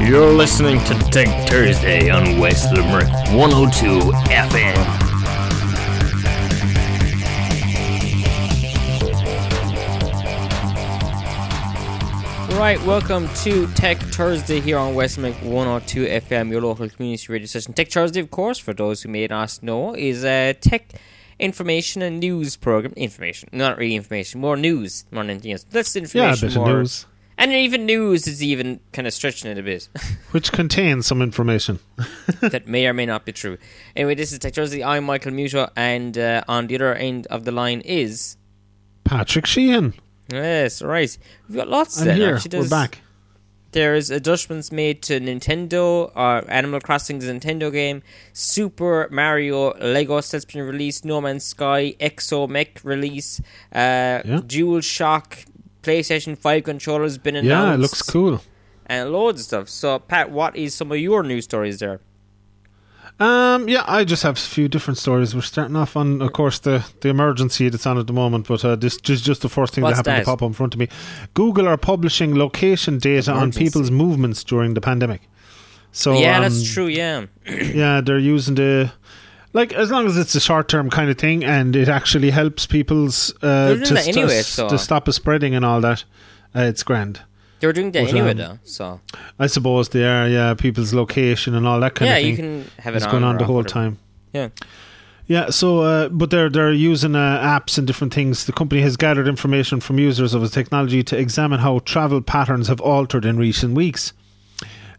You're listening to Tech Thursday on West Limerick 102 FM. Right, welcome to Tech Thursday here on West Limerick 102 FM, your local community radio station. Tech Thursday, of course, for those who may not know, is a tech information and news program. Information, not really information, more news, more than anything else. That's Yeah, a information, bit more. of news, And even news is even kind of stretching it a bit. which contains some information. that may or may not be true. Anyway, this is Tech Thursday. I'm Michael Muto, and uh, on the other end of the line is. Patrick Sheehan. Yes, right. We've got lots I'm then. here. Actually, We're back. There's adjustments made to Nintendo, or Animal Crossing's Nintendo game, Super Mario Lego sets been released, No Man's Sky, Exo Mech release, uh, Yeah. Dual Shock, PlayStation 5 controller's been announced. Yeah, it looks cool. And loads of stuff. So, Pat, what is some of your news stories there? Um, yeah, I just have a few different stories. We're starting off on, of course, the, the emergency that's on at the moment, but uh, this is just the first thing What's that happened that? to pop up in front of me. Google are publishing location data on people's movements during the pandemic. So yeah, um, that's true, yeah. Yeah, they're using the like as long as it's a short term kind of thing and it actually helps people's uh, They're to, to- anyway, so- to stop it spreading and all that. Uh, it's grand. They were doing that But, anyway, um, though. So, I suppose they are, yeah, people's location and all that kind yeah, of thing. Yeah, you can have it It's on. going on the whole whatever. time. Yeah. Yeah, so uh, but they're they're using uh, apps and different things. The company has gathered information from users of its technology to examine how travel patterns have altered in recent weeks.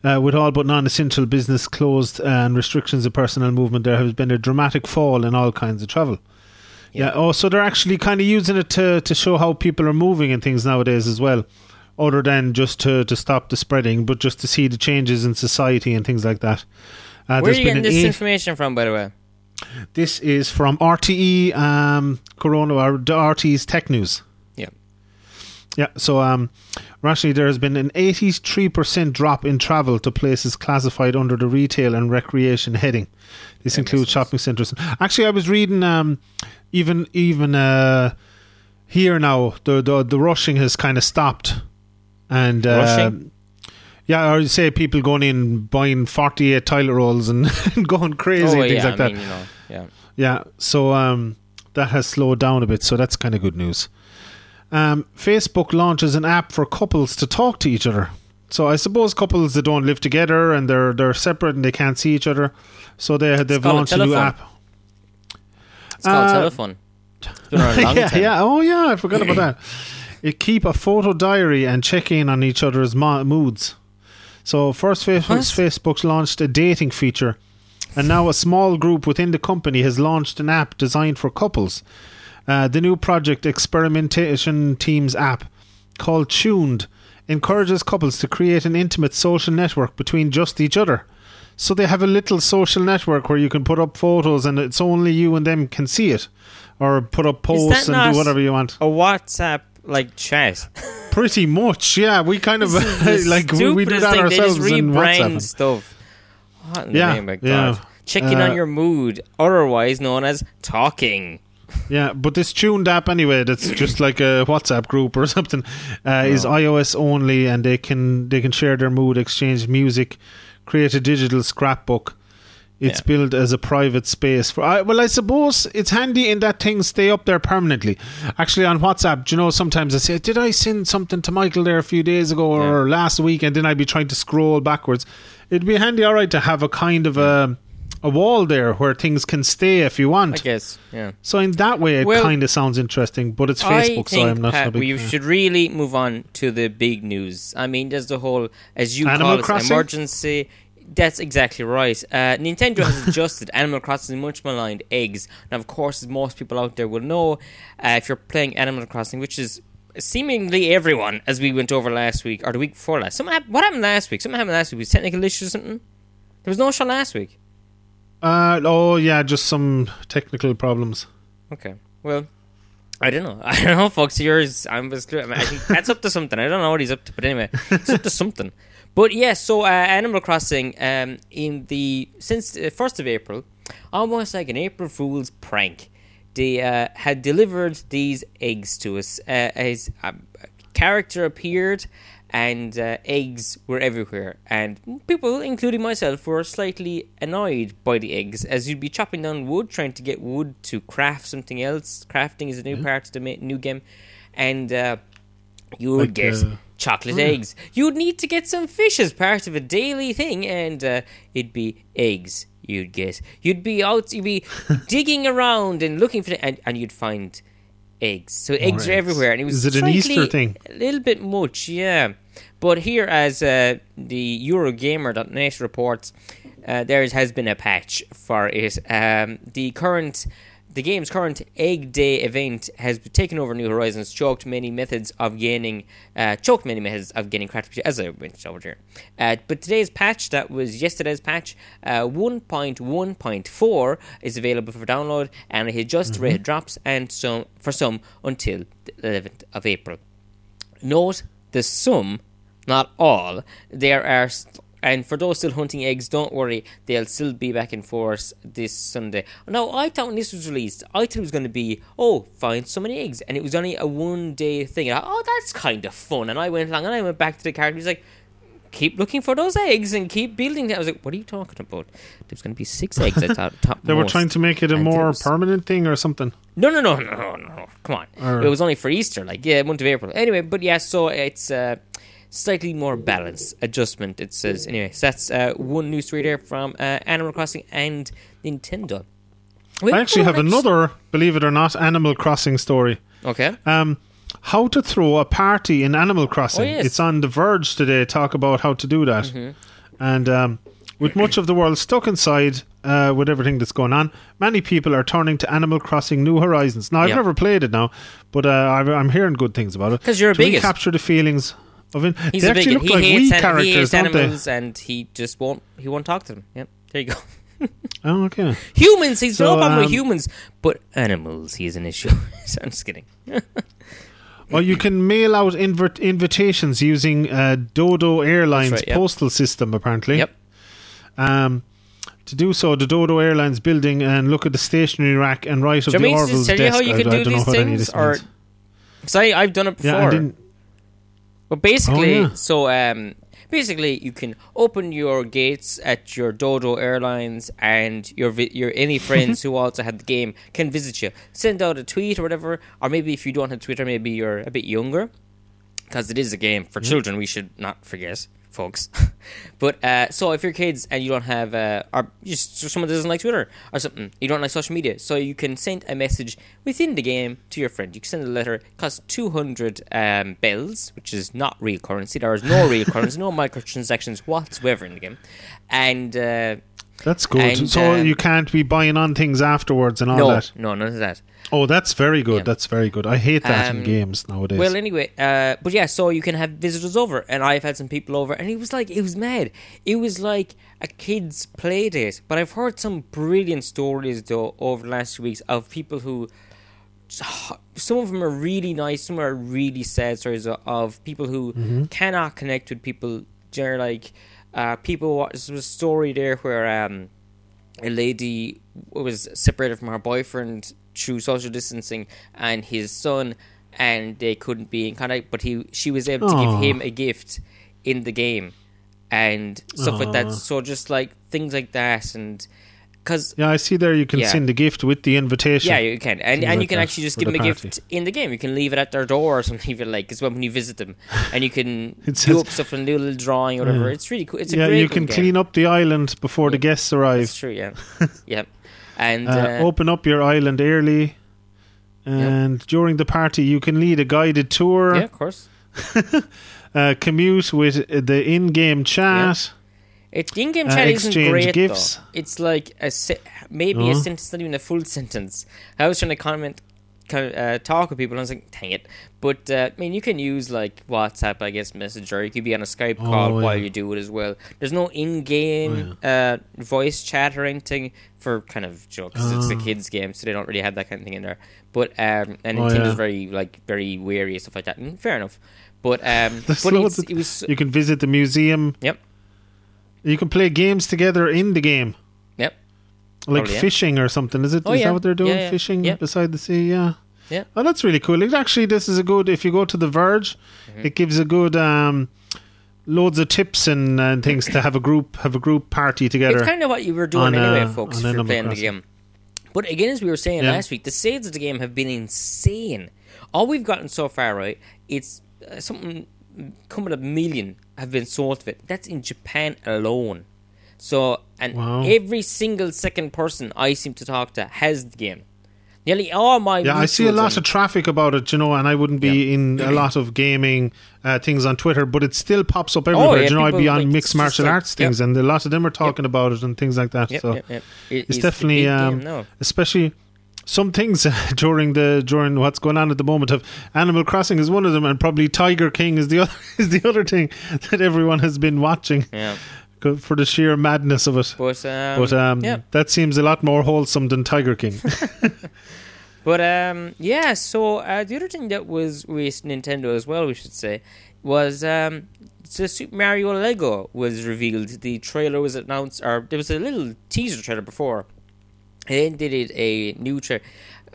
Uh, with all but non-essential business closed and restrictions of personal movement, there has been a dramatic fall in all kinds of travel. Yeah. Oh, so they're actually kind of using it to to show how people are moving and things nowadays as well, other than just to to stop the spreading, but just to see the changes in society and things like that. Uh, Where are you getting this eight- information from, by the way? this is from RTE um, Corona or RTE's Tech News. Yeah. Yeah, so um, there has been an 83% drop in travel to places classified under the retail and recreation heading. This That includes shopping centres. Actually, I was reading um, even even uh, here now the, the the rushing has kind of stopped, and uh, Rushing? yeah, or you say people going in buying 48 toilet rolls and, and going crazy oh, and things yeah, like I that. mean, you know, yeah. Yeah, so um, that has slowed down a bit, so that's kind of good news. Um, Facebook launches an app for couples to talk to each other. So I suppose couples that don't live together and they're they're separate and they can't see each other, so they they've called a launched a new app. It's called Uh, telephone. It's been around a long yeah, time. yeah. Oh, yeah. I forgot about that. It keep a photo diary and check in on each other's mo- moods. So first, What? Facebook, Facebook's launched a dating feature, and now a small group within the company has launched an app designed for couples. Uh, the new project experimentation teams app called Tuned encourages couples to create an intimate social network between just each other. So they have a little social network where you can put up photos and it's only you and them can see it, or put up posts and do whatever you want. A WhatsApp like chat. Pretty much, yeah. We kind of like we, we do that thing. ourselves They just in rebrand WhatsApp. stuff. What in Yeah, the name of God? yeah. Checking Uh, on your mood, otherwise known as talking. Yeah, but this tuned app anyway, that's just like a WhatsApp group or something, uh, is iOS only, and they can they can share their mood, exchange music, create a digital scrapbook. It's Yeah. built as a private space for. I, well, I suppose it's handy in that things stay up there permanently. Actually, on WhatsApp, do you know, sometimes I say, "Did I send something to Michael there a few days ago or last week?" And then I'd be trying to scroll backwards. It'd be handy, all right, to have a kind of a a wall there where things can stay if you want. I guess. Yeah. So in that way, it Well, kind of sounds interesting, but it's Facebook, so I'm not Pat, big we fan. should really move on to the big news. I mean, there's the whole, as you Animal call it, Crossing? emergency. That's exactly right. Uh, Nintendo has adjusted Animal Crossing much maligned eggs. Now, of course, as most people out there will know, uh, if you're playing Animal Crossing, which is seemingly everyone, as we went over last week or the week before last. Something hap- what happened last week? Something happened last week. Was technical issues or something? There was no show last week. Uh, oh yeah, just some technical problems. Okay. Well, I don't know. I don't know, folks. Yours, I'm just, I, mean, I think that's up to something. I don't know what he's up to, but anyway, it's up to something. But yeah, so uh, Animal Crossing, um, in the since uh, first of April, almost like an April Fool's prank, they uh, had delivered these eggs to us uh, as uh, character appeared, and uh, eggs were everywhere. And people, including myself, were slightly annoyed by the eggs, as you'd be chopping down wood, trying to get wood to craft something else. Crafting is a new part of the ma- new game, and uh, you would Like, get uh, chocolate eggs. You'd need to get some fish as part of a daily thing, and uh, it'd be eggs. You'd get. You'd be out. You'd be digging around and looking for it, and, and you'd find eggs. So eggs are everywhere, and it was Is it an Easter thing? A little bit much, yeah. But here, as uh, the Eurogamer.net reports, uh, there has been a patch for it. Um, the current, the game's current Egg Day event has taken over New Horizons, choked many methods of gaining, uh, choked many methods of gaining craft, as I mentioned over there. Uh, but today's patch, that was yesterday's patch, uh, 1.1.4 is available for download, and it just Mm-hmm. rate drops and some for some until the 11th of April. Note the some, not all. There are, st- and for those still hunting eggs, don't worry, they'll still be back in force this Sunday. Now, I thought when this was released, I thought it was going to be, oh, find so many eggs, and it was only a one day thing. And I, oh, that's kind of fun. And I went along and I went back to the card, and he was like, keep looking for those eggs and keep building them. I was like, what are you talking about? There's going to be six eggs, I thought. Top They were trying to make it a And more there's- permanent thing or something. No, no, no, no, no, no. Come on. Or- it was only for Easter, like, yeah, month of April. Anyway, but yeah, so it's uh, slightly more balanced adjustment, it says. Anyway, so that's uh, one news story there from uh, Animal Crossing and Nintendo. I actually have another, believe it or not, Animal Crossing story. Okay. Um, how to throw a party in Animal Crossing. Oh, yes. It's on The Verge today. Talk about how to do that. And um, with much of the world stuck inside uh, with everything that's going on, many people are turning to Animal Crossing New Horizons. Now, I've Yeah. never played it now, but uh, I've- I'm hearing good things about it. Because you're a to capture the feelings of it. He's they actually look He like wee an- he characters, hates don't animals, and he just won't. He won't talk to them. Yep. There you go. Oh, okay. humans. He's So, no problem with um, humans, but animals. He's an issue. so I'm just kidding. Well, you can mail out invert- invitations using uh, Dodo Airlines right, yep. postal system, apparently. Yep. Um, to do so, the Dodo Airlines building and look at the stationery rack and right of Do the you want me to Orville's tell you how you I, can I do these what any of things, or because I've done it before. Yeah, I didn't. But basically, Oh, yeah. so um, basically, you can open your gates at your Dodo Airlines, and your vi- your any friends who also had the game can visit you. Send out a tweet or whatever, or maybe if you don't have Twitter, maybe you're a bit younger, because it is a game for children. We should not forget, folks. but uh, so if you're kids and you don't have, uh, or just someone that doesn't like Twitter or something, you don't like social media, so you can send a message within the game to your friend. You can send a letter, costs 200 um, bells, which is not real currency. There is no real currency, no microtransactions whatsoever in the game. And uh, That's good. and, so um, you can't be buying on things afterwards and all no, that. no, none of that. Oh, that's very good. Yeah. That's very good. I hate that in Um, games nowadays. Well, anyway, uh, but yeah, so you can have visitors over, and I've had some people over, and it was like it was mad. It was like a kids' play date. But I've heard some brilliant stories though over the last few weeks of people who. Some of them are really nice. Some are really sad stories of- people who Mm-hmm. cannot connect with people. They're like uh, people. There was a story there where um, a lady was separated from her boyfriend through social distancing and his son and they couldn't be in contact but he she was able to give him a gift in the game and stuff like that so just like things like that and because yeah, I see there you can Yeah. send a gift with the invitation. yeah you can and, and you can actually just give the them a party. gift in the game you can leave it at their door or something if you like as well when you visit them and you can It do up stuff and do a little drawing or whatever Yeah. it's really cool it's a yeah, great you can game. clean up the island before the guests that's arrive. true yeah yeah and Uh, uh, open up your island early. And during the party, you can lead a guided tour, yeah of course uh, commute with uh, the in-game chat. It the in-game Uh, chat isn't exchange great gifts. though. It's like a se- maybe a Uh-huh. sentence, not even a full sentence. I was trying to comment, kind of, uh, talk with people, and I was like, "Dang it!" But uh, I mean, you can use like WhatsApp, I guess, Messenger. You could be on a Skype Oh, call while you do it as well. There's no in-game uh, voice chat or anything for kind of joke 'cause it's a Ah. kids game, so they don't really have that kind of thing in there. But um, and Oh, Nintendo's yeah. very like very wary and stuff like that. And fair enough. But um, but it was You can visit the museum. yep You can play games together in the game. yep Like Probably, yeah. fishing or something, is it? Is Oh, yeah. that what they're doing? Yeah, yeah, Fishing yeah. beside the sea, yeah. Yeah. Oh, that's really cool. It actually, this is a good. If you go to the Verge, Mm-hmm. it gives a good um, loads of tips and, and things to have a group have a group party together. It's kind of what you were doing on, anyway, uh, folks, if you're playing the game. But again, as we were saying Yeah. last week, the sales of the game have been insane. All we've gotten so far, right? It's uh, something coming a million have been sold of it. That's in Japan alone. So, and Wow. every single second person I seem to talk to has the game. Nearly all my yeah, I see a lot of traffic about it, you know, and I wouldn't be in a lot of gaming uh, things on Twitter, but it still pops up everywhere. Oh, yeah, you know, I'd be on like, mixed martial like- arts things, and a lot of them are talking about it and things like that. So. It- it's the definitely, um, game now. especially some things during the during what's going on at the moment of Animal Crossing is one of them, and probably Tiger King is the other is the other thing that everyone has been watching Yeah, for the sheer madness of it. but um, But um, yeah. that seems a lot more wholesome than Tiger King. But um, yeah. So uh, the other thing that was with Nintendo as well, we should say, was um, the Super Mario Lego was revealed. The trailer was announced, or there was a little teaser trailer before. And then they did a new trailer.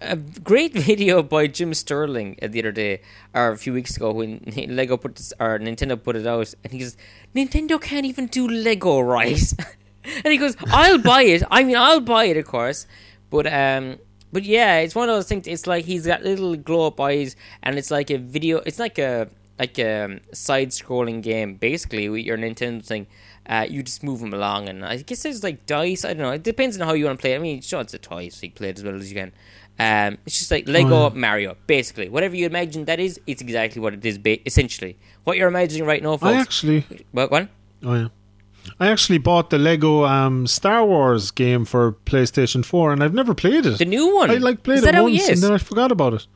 A great video by Jim Sterling uh, the other day, or a few weeks ago, when Lego put this, or Nintendo put it out, and he goes, "Nintendo can't even do Lego right," and he goes, "I'll buy it. I mean, I'll buy it, of course, but um, but yeah, it's one of those things. It's like he's got little glow up eyes, and it's like a video. It's like a like a side-scrolling game, basically with your Nintendo thing. Uh, you just move them along, and I guess there's like dice. I don't know. It depends on how you want to play. I mean, sure, it's a toy, so you play it as well as you can. Um, it's just like Lego Oh, Mario, basically. Whatever you imagine that is, it's exactly what it is. Ba- essentially, what you're imagining right now, I actually, What one? oh yeah, I actually bought the Lego um, Star Wars game for PlayStation Four, and I've never played it. The new one. I like played is it once, and then I forgot about it.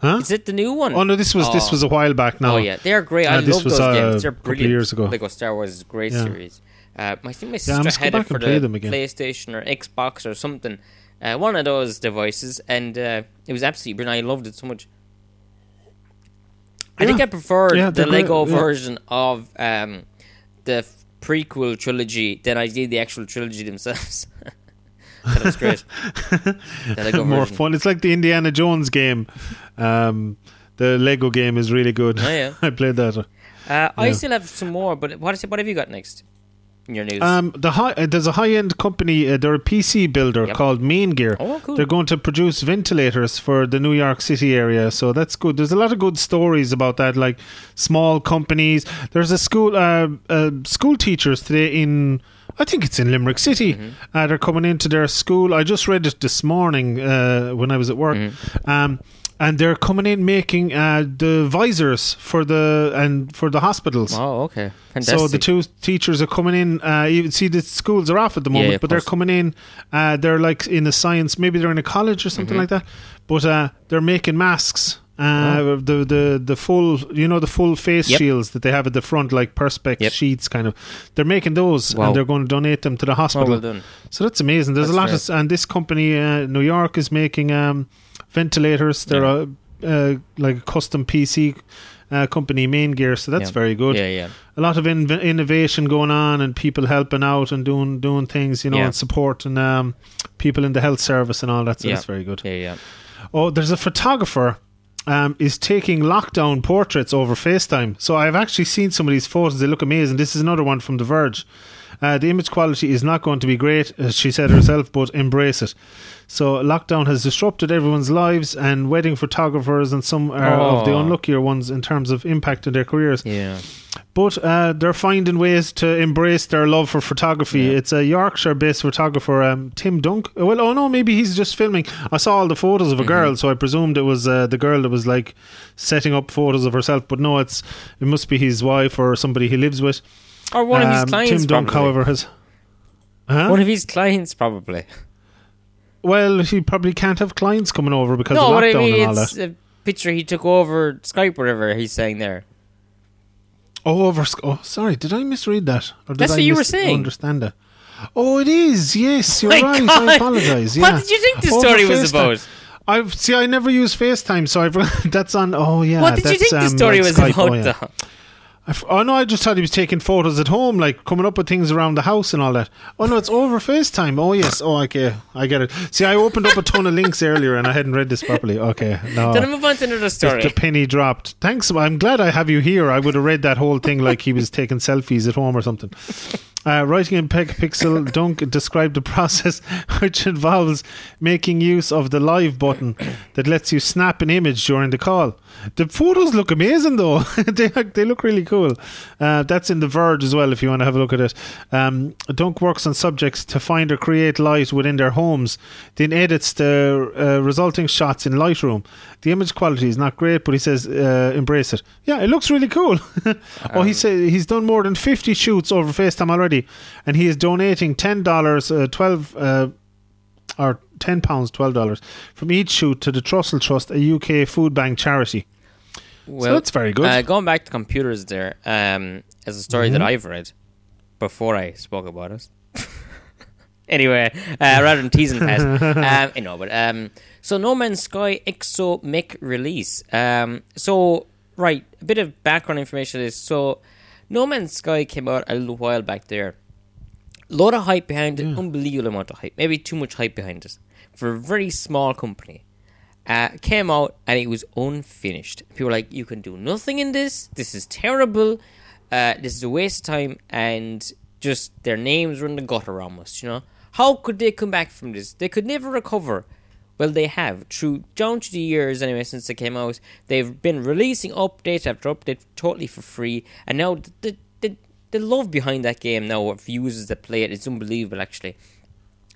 Huh? Is it the new one? Oh no, this was this Oh. was a while back now. Oh yeah, they're great. I Uh, this love was, those uh, games. They're a couple brilliant. years ago. Lego Star Wars is a great Yeah. series. Uh, I think my Yeah, sister go had it for the them again. PlayStation or Xbox or something. Uh, one of those devices, and uh, it was absolutely brilliant. I loved it so much. I think I preferred Yeah, the great, Lego yeah. version of um, the prequel trilogy than I did the actual trilogy themselves. that was great. More version. fun. It's like the Indiana Jones game. Um, the Lego game is really good. Oh, yeah. I played that. Uh, I Yeah. still have some more, but what, is, it, what have you got next in your news? Um, the high, uh, there's a high end company. Uh, they're a PC builder Yep. called Maingear. oh, cool. They're going to produce ventilators for the New York City area, so that's good. There's a lot of good stories about that, like small companies. There's a school, uh, uh, school teachers today in, I think it's in Limerick City. Mm-hmm. Uh, they're coming into their school. I just read it this morning uh, when I was at work. Mm-hmm. Um, and they're coming in making uh, the visors for the and for the hospitals. Oh, okay. Fantastic. So the two teachers are coming in. Uh, you see, the schools are off at the moment, yeah, but they're coming in. Uh, they're like in the science. Maybe they're in a college or something Mm-hmm. like that. But uh, they're making masks. Uh, Oh. the the the full you know the full face Yep. shields that they have at the front like perspex Yep. sheets kind of they're making those Wow. and they're going to donate them to the hospital well so that's amazing there's That's a lot great. of and this company uh, New York is making um, ventilators they're Yeah. a, uh, like a custom PC uh, company Maingear so that's Yeah. very good Yeah, yeah. a lot of inv- innovation going on and people helping out and doing doing things, you know, Yeah. and supporting um, people in the health service and all that. So Yeah. that's very good. Yeah, yeah. Oh, there's a photographer um, is taking lockdown portraits over FaceTime. So I've actually seen some of these photos. They look amazing. This is another one from The Verge. Uh, the image quality is not going to be great, as she said herself, but embrace it. So lockdown has disrupted everyone's lives, and wedding photographers and some are of the Oh. unluckier ones in terms of impact in their careers. Yeah. But uh, they're finding ways to embrace their love for photography. Yeah. It's a Yorkshire-based photographer, um, Tim Dunk. Well, oh no, maybe he's just filming. I saw all the photos Mm-hmm. of a girl, so I presumed it was uh, the girl that was like setting up photos of herself. But no, it's it must be his wife or somebody he lives with. Or one of his Um, clients. Tim Dunk, probably. however, has. Huh? One of his clients, probably. well, he probably can't have clients coming over because no, of what I lockdown mean, and all it's that. a picture he took over Skype, whatever he's saying there. Oh, over. Oh, sorry. Did I misread that? Or did That's I what you were saying. Understand that? Oh, it is. Yes, you're My right. God. I apologize. Yeah. What did you think the Over story was FaceTime. about? I've see. I never use FaceTime, so I've that's on. Oh yeah. what did you think the um, story on was Skype. about, Oh, yeah. I f- oh no, I just thought he was taking photos at home, like coming up with things around the house and all that. Oh no, it's over FaceTime. Oh yes. Oh okay, I get it. See, I opened up a ton of links earlier and I hadn't read this properly. Okay, no. Then I move on to another Just story. the penny dropped. Thanks. I'm glad I have you here. I would have read that whole thing like he was taking selfies at home or something. Uh, writing in PetaPixel Dunk described the process which involves making use of the live button that lets you snap an image during the call. The photos look amazing though. they they look really cool. Uh, that's in the Verge as well if you want to have a look at it. Um, Dunk works on subjects to find or create light within their homes, then edits the uh, resulting shots in Lightroom. The image quality is not great, but he says uh, embrace it. Yeah, it looks really cool. oh, he said he's done more than fifty shoots over FaceTime already, and he is donating ten dollars, uh, twelve uh, or ten pounds, twelve dollars from each shoot to the Trussell Trust, a UK food bank charity. well, that's very good. Uh, going back to computers, there, um, as a story that Mhm. I've read before I spoke about it. anyway, uh, rather than teasing Pat, um, I know, but um, so No Man's Sky Exo Mech release. Um, so right, a bit of background information is so No Man's Sky came out a little while back there. A Lot of hype behind it, unbelievable amount of hype, maybe too much hype behind it for a very small company. Uh, came out and it was unfinished. People were like, "You can do nothing in this. This is terrible. Uh, this is a waste of time." And just their names were in the gutter almost. You know, how could they come back from this? They could never recover. Well, they have through down to the years anyway since they came out. They've been releasing update after update totally for free, and now the the, the, love behind that game now of users that play it is unbelievable. Actually,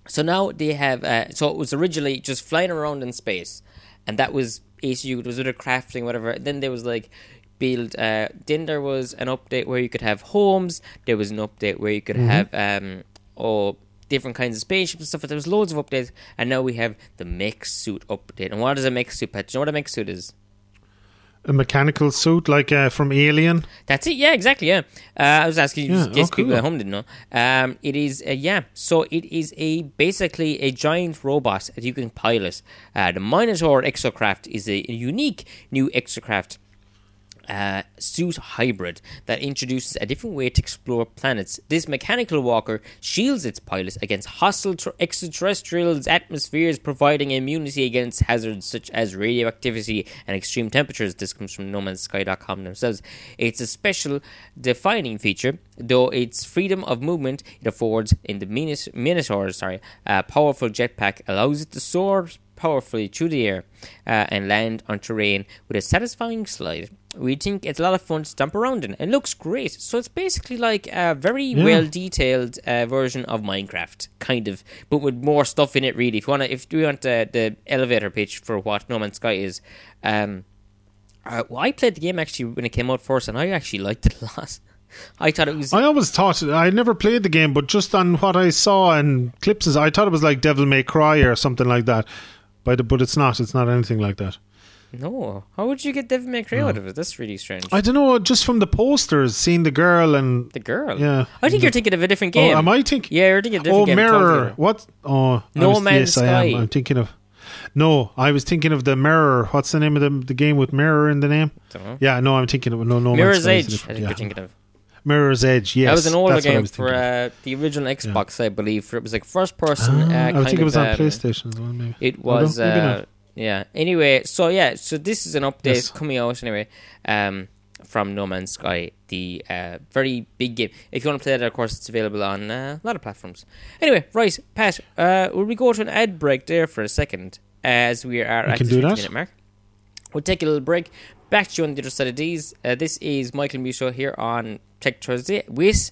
so now they have. Uh, so it was originally just flying around in space, and that was ACU. It was other crafting, whatever. Then there was like build. Uh, then there was an update where you could have homes. There was an update where you could have um, oh different kinds of spaceships and stuff. There was loads of updates, and now we have the mech suit update. And what is a mech suit, Pat? Do you know what a mech suit is? A mechanical suit like uh, from Alien. That's it. Yeah, exactly. Yeah, uh, I was asking Yeah, case oh, people cool. at home didn't know. Um, it is uh, yeah. So it is a basically a giant robot that you can pilot. Uh, the Minotaur exocraft is a unique new exocraft. Uh, suit hybrid that introduces a different way to explore planets. This mechanical walker shields its pilots against hostile tr- extraterrestrials' atmospheres, providing immunity against hazards such as radioactivity and extreme temperatures. This comes from NoMan'sSky.com themselves. It's a special defining feature, though its freedom of movement it affords in the Minos- Minotaur, sorry, a powerful jetpack allows it to soar powerfully through the air uh, and land on terrain with a satisfying slide. We think it's a lot of fun to stomp around in. It looks great. So it's basically like a very Yeah. well detailed uh, version of Minecraft, kind of, but with more stuff in it. Really, if you want to, if you want the, the elevator pitch for what No Man's Sky is, um, uh, well, I played the game actually when it came out first, and I actually liked it a lot. I thought it was I always thought I never played the game, but just on what I saw and clips, I thought it was like Devil May Cry or something like that. But but it's not. It's not anything like that. No. How would you get Devil May Cry out of it? That's really strange. I don't know. Just from the posters, seeing the girl and the girl. yeah. I think you're thinking of a different game. Oh, am I thinking? Yeah, you're thinking of a Oh, different game. Mirror. totally. What? Oh, No was- Man's yes, I am. I'm thinking of. No, I was thinking of the Mirror. What's the name of the the game with Mirror in the name? Yeah, no, I'm thinking of no no. Mirror's Sky Edge. I think yeah. you're thinking of. Mirror's Edge. Yes, that was an older that's what I game for uh, the original Xbox, I believe. For it was like first person. Ah, uh, I think it was on um, PlayStation as well. Maybe It was. maybe Uh. Yeah. Anyway, so yeah, so this is an update Yes. coming out anyway. Um, from No Man's Sky, the uh, very big game. If you want to play that, of course, it's available on uh, a lot of platforms. Anyway, right, Pat, uh, will we go to an ad break there for a second as we are We at the do 50 minute mark? We'll take a little break. Back to you on the other side of these. Uh, this is Michael Musso here on Tech Thursday with.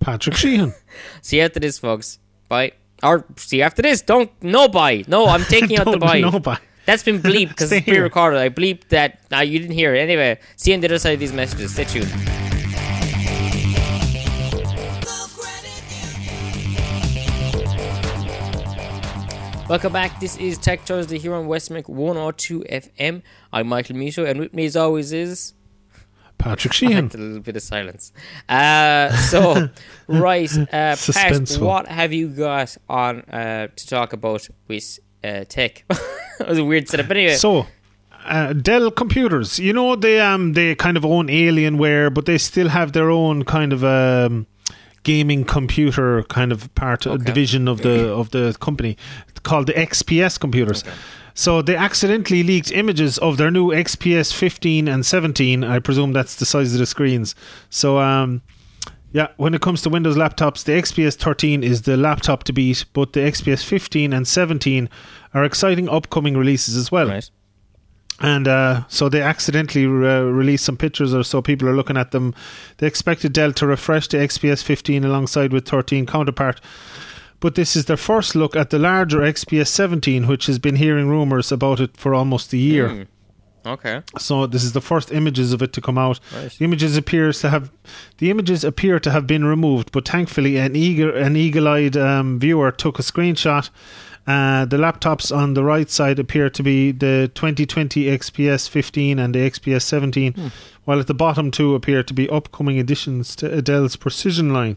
Patrick Sheehan. See you after this, folks. Bye. Or see after this. Don't. No buy. No, I'm taking out the bye. know by. That's been bleeped because it's pre-recorded. I bleeped that. Now you didn't hear it. Anyway, see you on the other side of these messages. Stay tuned. Welcome back. This is Tech Thursday here on Westmic 102 FM. I'm Michael Musso, and with me as always is Patrick Sheehan. a little bit of silence. Uh, so, right, uh, Pat, what have you got on uh, to talk about with uh, tech? that was a weird setup. But anyway, So, uh, Dell computers. You know they um they kind of own Alienware, but they still have their own kind of um gaming computer kind of part Okay. division of the of the company called the XPS computers. So they accidentally leaked images of their new XPS 15 and 17. I presume that's the size of the screens. So um yeah, when it comes to Windows laptops, the XPS 13 is the laptop to beat, but the XPS 15 and 17 are exciting upcoming releases as well. Right. And uh, so they accidentally uh, released some pictures, or so people are looking at them. They expected Dell to refresh the XPS 15 alongside with 13 counterpart. But this is their first look at the larger XPS 17, which has been hearing rumors about it for almost a year. Hmm. Okay. So this is the first images of it to come out. The images appears to have the images appear to have been removed, but thankfully an eager an eagle-eyed um, viewer took a screenshot. Uh, the laptops on the right side appear to be the 2020 XPS 15 and the XPS 17, while at the bottom two appear to be upcoming additions to Dell's Precision line.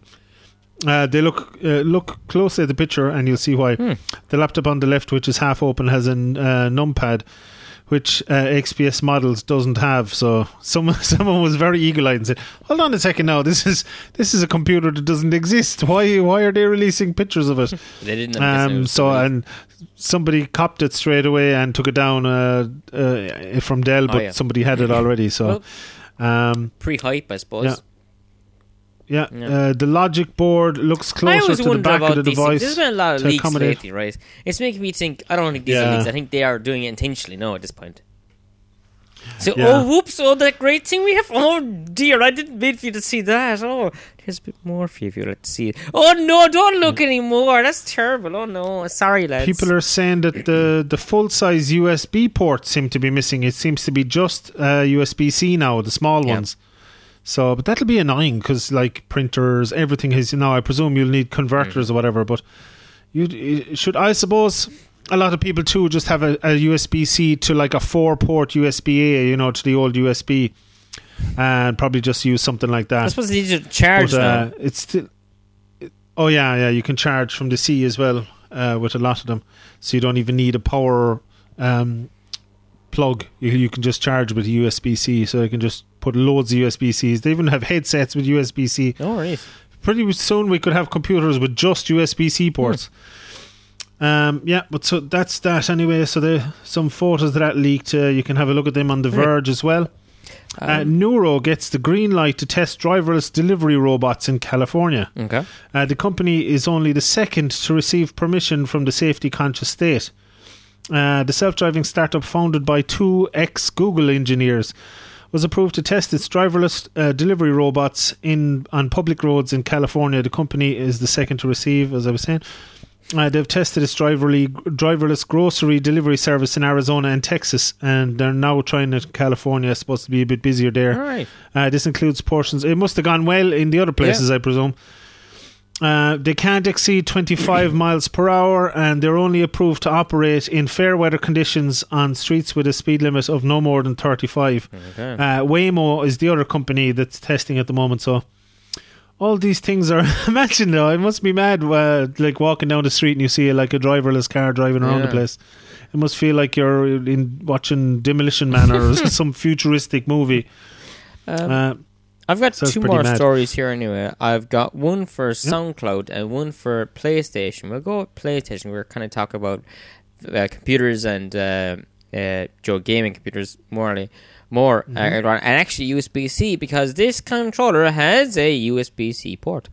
Uh, they look uh, look closely at the picture, and you'll see why. The laptop on the left, which is half open, has a uh, numpad, which uh, XPS models doesn't have. So someone someone was very eagle-eyed and said, "Hold on a second, now this is this is a computer that doesn't exist. Why why are they releasing pictures of it?" They didn't. um, so and somebody copped it straight away and took it down uh, uh, from Dell, Oh, but yeah. somebody had it already. So. um, pre-hype, I suppose. yeah. Yeah, Yeah. Uh, the logic board looks closer to the back of the things. device. There's been a lot of leaks accommodate- lately, right? It's making me think. I don't think these are leaks. I think they are doing it intentionally. No, at this point. So, Yeah. oh, whoops! Oh, that great thing we have. Oh dear, I didn't mean for you to see that. Oh, there's a bit more for you if you'd like to see it. Oh no, don't look anymore. That's terrible. Oh no, sorry, lads. People are saying that the the full size USB ports seem to be missing. It seems to be just uh, USB C now, the small Yeah. ones. So, but that'll be annoying because like printers, everything is you now. I presume you'll need converters Mm. or whatever. But you should, I suppose, a lot of people too just have a, a USB C to like a four port USB A, you know, to the old USB, and probably just use something like that. I that. suppose they need to charge But uh, it's still. Oh yeah, yeah. You can charge from the C as well uh, with a lot of them, so you don't even need a power um, plug. You, you can just charge with USB C. So you can just put loads of USB Cs. They even have headsets with USB C. No worries. Pretty soon we could have computers with just USB C ports. Um, yeah, but so that's that anyway. So the some photos that leaked. Uh, you can have a look at them on the Verge as well. uh, Um, Nuro gets the green light to test driverless delivery robots in California. okay. Uh, the company is only the second to receive permission from the safety conscious state. Uh, the self driving startup, founded by two ex Google engineers, was approved to test its driverless uh, delivery robots in on public roads in California. The company is the second to receive, as I was saying. Uh, they've tested its driverly, driverless grocery delivery service in Arizona and Texas, and they're now trying it in California. It's supposed to be a bit busier there. All right. Uh, this includes portions. It must have gone well in the other places, I presume. Uh, they can't exceed 25 miles per hour, and they're only approved to operate in fair weather conditions on streets with a speed limit of no more than 35. Okay. Uh, Waymo is the other company that's testing at the moment. So all these things are. Imagine though, it must be mad. Uh, like walking down the street and you see like a driverless car driving around the place. It must feel like you're in watching Demolition Man or some futuristic movie. Um, Uh, I've got Sounds two more mad. stories here anyway. I've got one for SoundCloud and one for PlayStation. We'll go with PlayStation. We're kind of talking about uh, computers and uh, uh, Joe gaming computers morely more uh, Mm-hmm. and actually USB C because this controller has a USB C port.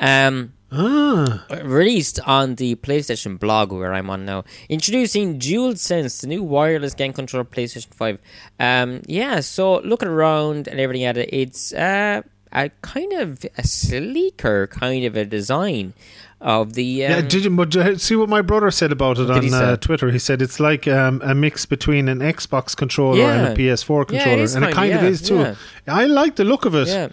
Um, ah, released on the PlayStation blog where I'm on now. Introducing DualSense, the new wireless game controller PlayStation 5. Um, yeah, so looking around and everything at it, it's uh, a kind of a sleeker kind of a design of the. Um, yeah. Did you but, uh, see what my brother said about it on uh. Twitter? He said it's like um, a mix between an Xbox controller and a PS4 Yeah, it controller, is and it kinda, kind of is too. yeah. I like the look of it.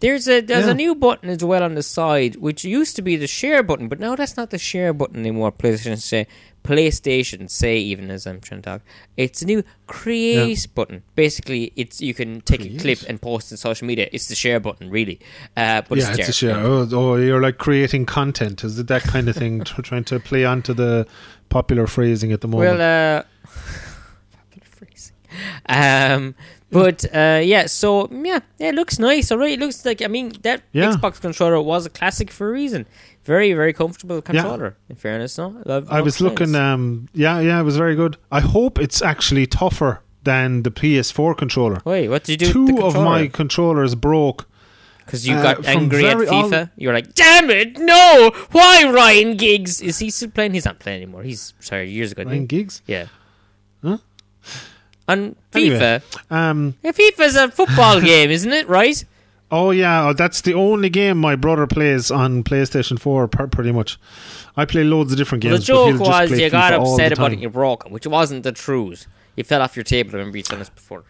Yeah. There's a there's Yeah. a new button as well on the side, which used to be the share button, but now that's not the share button anymore. PlayStation say PlayStation say even as I'm trying to talk, it's a new create button. Basically, it's you can take a clip and post in social media. It's the share button, really. Uh, but yeah, it's, it's a share. Oh, oh, you're like creating content. Is it that kind of thing? tr- trying to play onto the popular phrasing at the moment. Well, uh, popular phrasing. Um, but uh, yeah, so yeah, yeah, it looks nice. All right, it looks like I mean that Yeah. Xbox controller was a classic for a reason. Very, very comfortable controller. In fairness, no, Love- I was looking. Um, yeah, yeah, it was very good. I hope it's actually tougher than the PS4 controller. Wait, what did you do? Two of my controllers broke. because you uh, got from angry at FIFA. all- You were like, "Damn it, no! Why Ryan Giggs? Is he still playing? He's not playing anymore. He's sorry, years ago. he? gigs. Yeah. Huh? On Anyway. FIFA, Um, yeah, FIFA's a football game, isn't it? Right? oh yeah, oh, that's the only game my brother plays on PlayStation 4. Pretty much, I play loads of different Well, games. the but he'll joke just was you got FIFA all upset about it, you broke it, which wasn't the truth. You fell off your table. I remember you telling us before.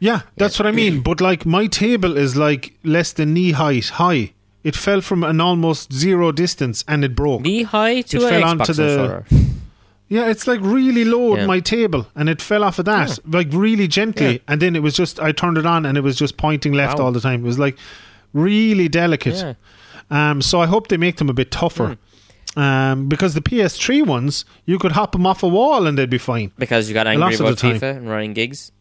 Yeah, that's what I mean. But like my table is like less than knee height high. It fell from an almost zero distance and it broke. Knee high to It an fell Xbox onto the- controller. Yeah, it's like really low Yeah. on my table, and it fell off of that, like really gently. Yeah. And then it was just, I turned it on, and it was just pointing left Wow. all the time. It was like really delicate. Yeah. Um, so I hope they make them a bit tougher. Hmm. Um, because the PS3 ones, you could hop them off a wall and they'd be fine. Because you got angry about time. FIFA and Ryan Giggs.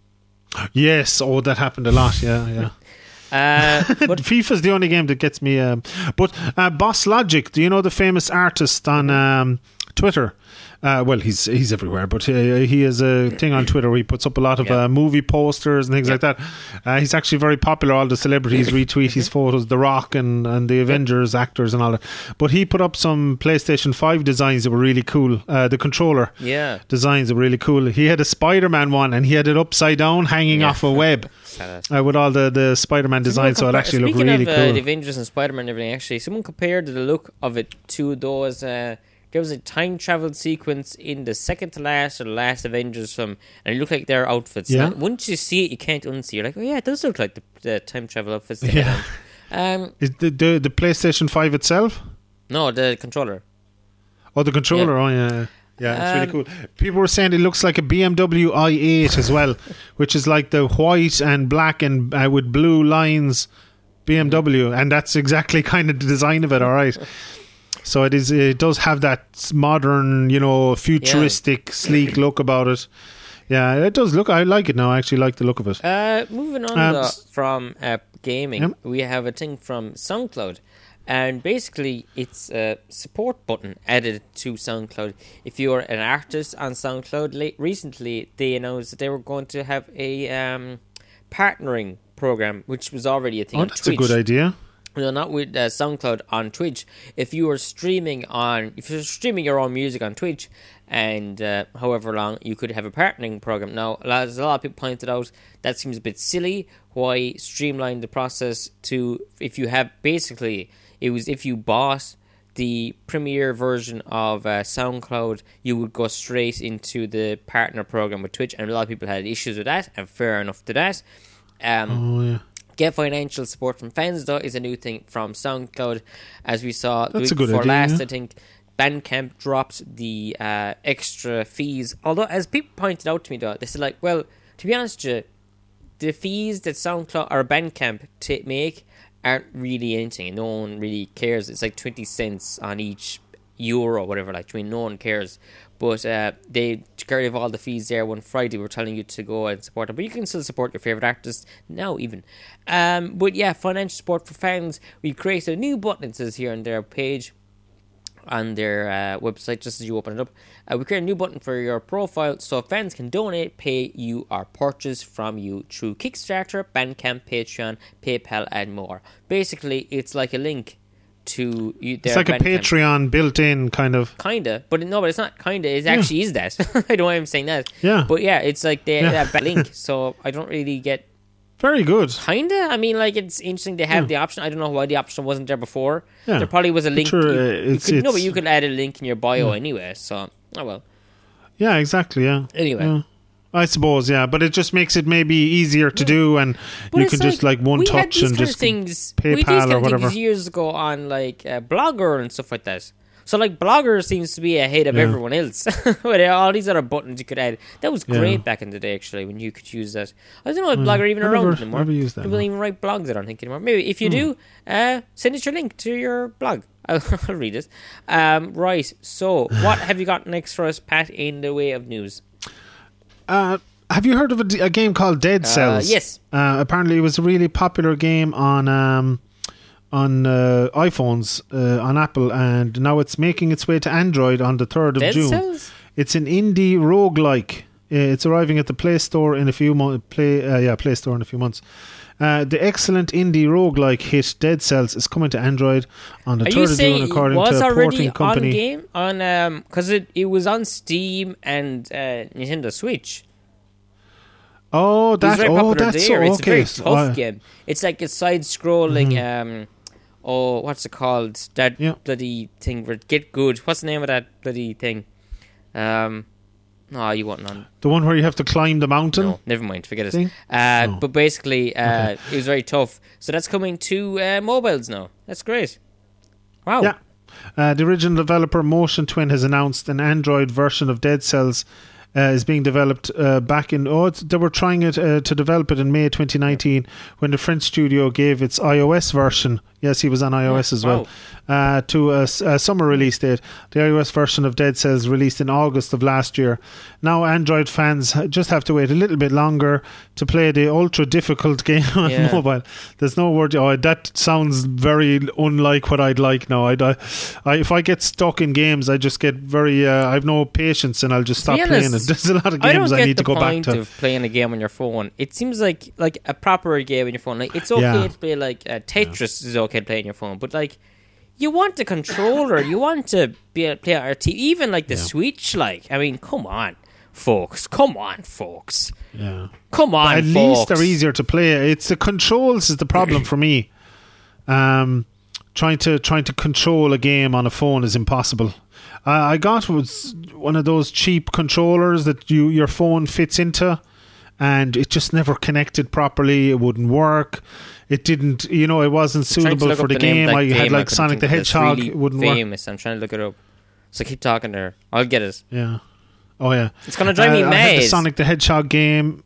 Yes, oh, that happened a lot. Yeah, yeah. Uh, but FIFA's the only game that gets me. Um, but uh, Boss Logic, do you know the famous artist on um, Twitter? Uh, well, he's he's everywhere, but uh, he has a thing on Twitter where he puts up a lot of Yeah. uh, movie posters and things like that. Uh, he's actually very popular. All the celebrities retweet his photos, The Rock and, and the Avengers actors and all that. But he put up some PlayStation 5 designs that were really cool. Uh, the controller yeah. designs are really cool. He had a Spider Man one and he had it upside down hanging Yeah. off a web uh, with all the, the Spider Man designs, so it actually looked really of, uh, cool. the Avengers and Spider Man and everything, actually, someone compared the look of it to those. There was a time travel sequence in the second to last or the last Avengers film, and it looked like their outfits. Yeah. And once you see it, you can't unsee. You're like, oh yeah, it does look like the, the time travel outfits. Yeah. Um, Is the, the the PlayStation Five itself? no, the controller. Oh, the controller. Oh, yeah, yeah, it's Um, really cool. People were saying it looks like a BMW i8 as well, which is like the white and black and uh, with blue lines BMW, and that's exactly kind of the design of it. All right. So it is. It does have that modern, you know, futuristic, sleek look about it. Yeah, it does look. I like it now. I actually like the look of it. Uh, moving on Um, though, from uh, gaming, Yep. we have a thing from SoundCloud, and basically it's a support button added to SoundCloud. If you're an artist on SoundCloud, late recently they announced that they were going to have a um, partnering program, which was already a thing Oh, that's Twitch. a good idea. No, not with uh, SoundCloud on Twitch. If you are streaming on, if you're streaming your own music on Twitch, and uh, however long, you could have a partnering program. Now, a lot, as a lot of people pointed out, that seems a bit silly. Why streamline the process to if you have basically it was if you bought the premiere version of uh, SoundCloud, you would go straight into the partner program with Twitch, and a lot of people had issues with that, and fair enough to that. Um, Oh yeah. Get financial support from fans, though, is a new thing from SoundCloud. As we saw That's week before idea, last, yeah. I think Bandcamp dropped the uh, extra fees. Although, as people pointed out to me, though, they said, like, well, to be honest, you, the fees that SoundCloud or Bandcamp t- make aren't really anything. No one really cares. It's like 20 cents on each euro, whatever. Like, I mean, no one cares. But uh, they took care of all the fees there one Friday. We're telling you to go and support them. But you can still support your favourite artist now, even. Um, but yeah, financial support for fans. We created a new button, it says here on their page on their uh, website just as you open it up. Uh, we create a new button for your profile so fans can donate, pay you, or purchase from you through Kickstarter, Bandcamp, Patreon, PayPal, and more. Basically, it's like a link to you. It's like a Patreon built-in kind of. Kinda, but no, but it's not kinda. It actually is that. I don't know why I'm saying that. Yeah. But yeah, it's like they Yeah. have a link, so I don't really get Very good. kinda. I mean, like it's interesting they have the option. I don't know why the option wasn't there before. Yeah. There probably was a link. Sure, you, you it's- could, no, but you could add a link in your bio anyway. So oh well. Yeah, exactly. Yeah. Anyway. Yeah. I suppose, yeah, but it just makes it maybe easier to do, and But you can just like one touch and just things. we had these PayPal or whatever. years ago on like uh, Blogger and stuff like that. So like Blogger seems to be ahead of Yeah. everyone else. With all these other buttons you could add. That was Yeah. great back in the day actually when you could use that. I don't know if Blogger even around never- anymore. never used that, People even write blogs. I don't think anymore. Maybe if you do, uh, send us your link to your blog. I'll, I'll read it. Um, right. So what have you got next for us, Pat? In the way of news. Uh, Have you heard of a game called Dead Cells? yes. Uh, apparently, it was a really popular game on um, on uh, iPhones uh, on Apple, and now it's making its way to Android on the third of June. Dead June. Cells? It's an indie roguelike. Uh, It's arriving at the Play Store in a few months. Play, uh, yeah, Play Store in a few months. Uh, the excellent indie roguelike hit Dead Cells is coming to Android on the Are third you of saying June, it according was to a already porting company. on game on um because it it was on Steam and uh, Nintendo Switch. Oh, It was that very oh, that's there. so, It's okay. a very tough uh, game. It's like a side-scrolling. Um, oh, what's it called? That Yeah. bloody thing. Where get good. What's the name of that bloody thing? Um, no, you won't know. The one where you have to climb the mountain. No, never mind. Forget it. Uh. But basically, uh, it was very tough. So that's coming to uh, mobiles now. That's great. Wow. Yeah. Uh, the original developer Motion Twin has announced an Android version of Dead Cells uh, is being developed uh, back in. Oh, it's, they were trying it uh, to develop it in May 2019 when the French studio gave its iOS version. Yes, he was on iOS as well. Uh, to a summer release date. The iOS version of Dead Cells released in August of last year. Now, Android fans just have to wait a little bit longer to play the ultra difficult game on Yeah. mobile. There's no word. Oh, that sounds very unlike what I'd like now. I'd, I, I, if I get stuck in games, I just get very. Uh, I have no patience, and I'll just stop playing it. Honest, There's a lot of I games I, get need to go back to. of playing a game on your phone. It seems like like a proper game on your phone. Like it's okay Yeah. to play like uh, Tetris is okay to play on your phone, but like you want the controller, you want to be able to play TV, even like the Yeah. Switch. Like I mean, come on, folks, come on, folks, yeah. come on, At folks. least they're easier to play. It's the controls is the problem for me. Um, trying to trying to control a game on a phone is impossible. Uh, I got was one of those cheap controllers that you your phone fits into, and it just never connected properly. It wouldn't work. It didn't, you know, it wasn't I'm trying to suitable for up the game. I had like Sonic the of it. It's Hedgehog. really it wouldn't work. famous. I'm trying to look it up. So keep talking there. I'll get it. Yeah. Oh yeah. It's gonna drive me Uh, I had the mad. Sonic the Hedgehog game.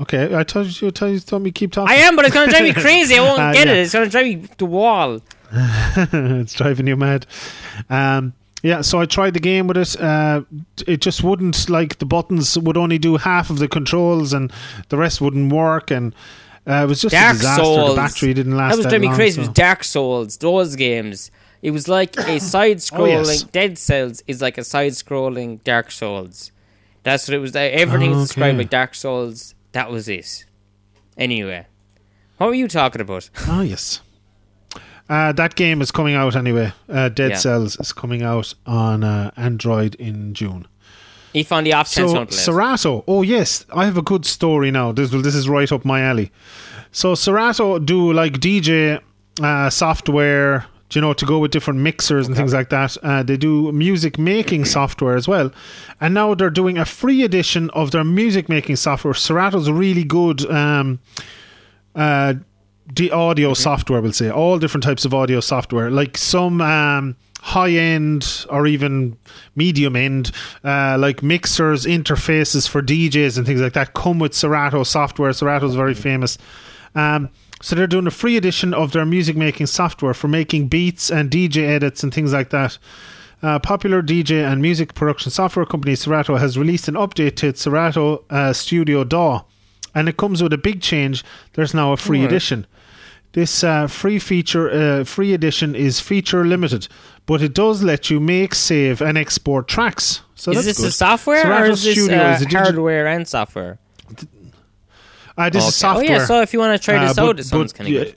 Okay, I told you. I told you. Told me keep talking. I am, but it's gonna drive me crazy. I won't Uh, get yeah. it. It's gonna drive me to the wall. it's driving you mad. Um, yeah, so I tried the game with it. Uh, it just wouldn't like the buttons would only do half of the controls, and the rest wouldn't work. And uh, it was just Dark a disaster. Souls. The battery didn't last That was driving me crazy. so- Was Dark Souls, those games. It was like a side-scrolling. Oh, yes. Dead Cells is like a side-scrolling Dark Souls. That's what it was. Everything is Oh, described okay. like Dark Souls. That was it. Anyway, what were you talking about? Oh yes. Uh, that game is coming out anyway. Uh, Dead Yeah. Cells is coming out on uh, Android in June. If on the off chance So you want to play it. Serato. Oh yes, I have a good story now. This this is right up my alley. So Serato do like DJ uh, software, you know, to go with different mixers and things like that. Uh, they do music making software as well, and now they're doing a free edition of their music making software. Serato's a really good. Um, uh, the audio software, we'll say, all different types of audio software, like some um, high end or even medium end, uh, like mixers, interfaces for DJs and things like that, come with Serato software. Serato's very famous. Um, so they're doing a free edition of their music making software for making beats and DJ edits and things like that. Uh, popular DJ and music production software company Serato has released an update to its Serato uh, Studio DAW, and it comes with a big change. There's now a free Alright. edition. This uh, free feature, uh, free edition is feature limited, but it does let you make, save, and export tracks. So is this good. a software or is this uh, is hardware and software? Uh, this is software. Oh yeah, so if you want to try Uh, this but- out, it sounds kind of yeah, good.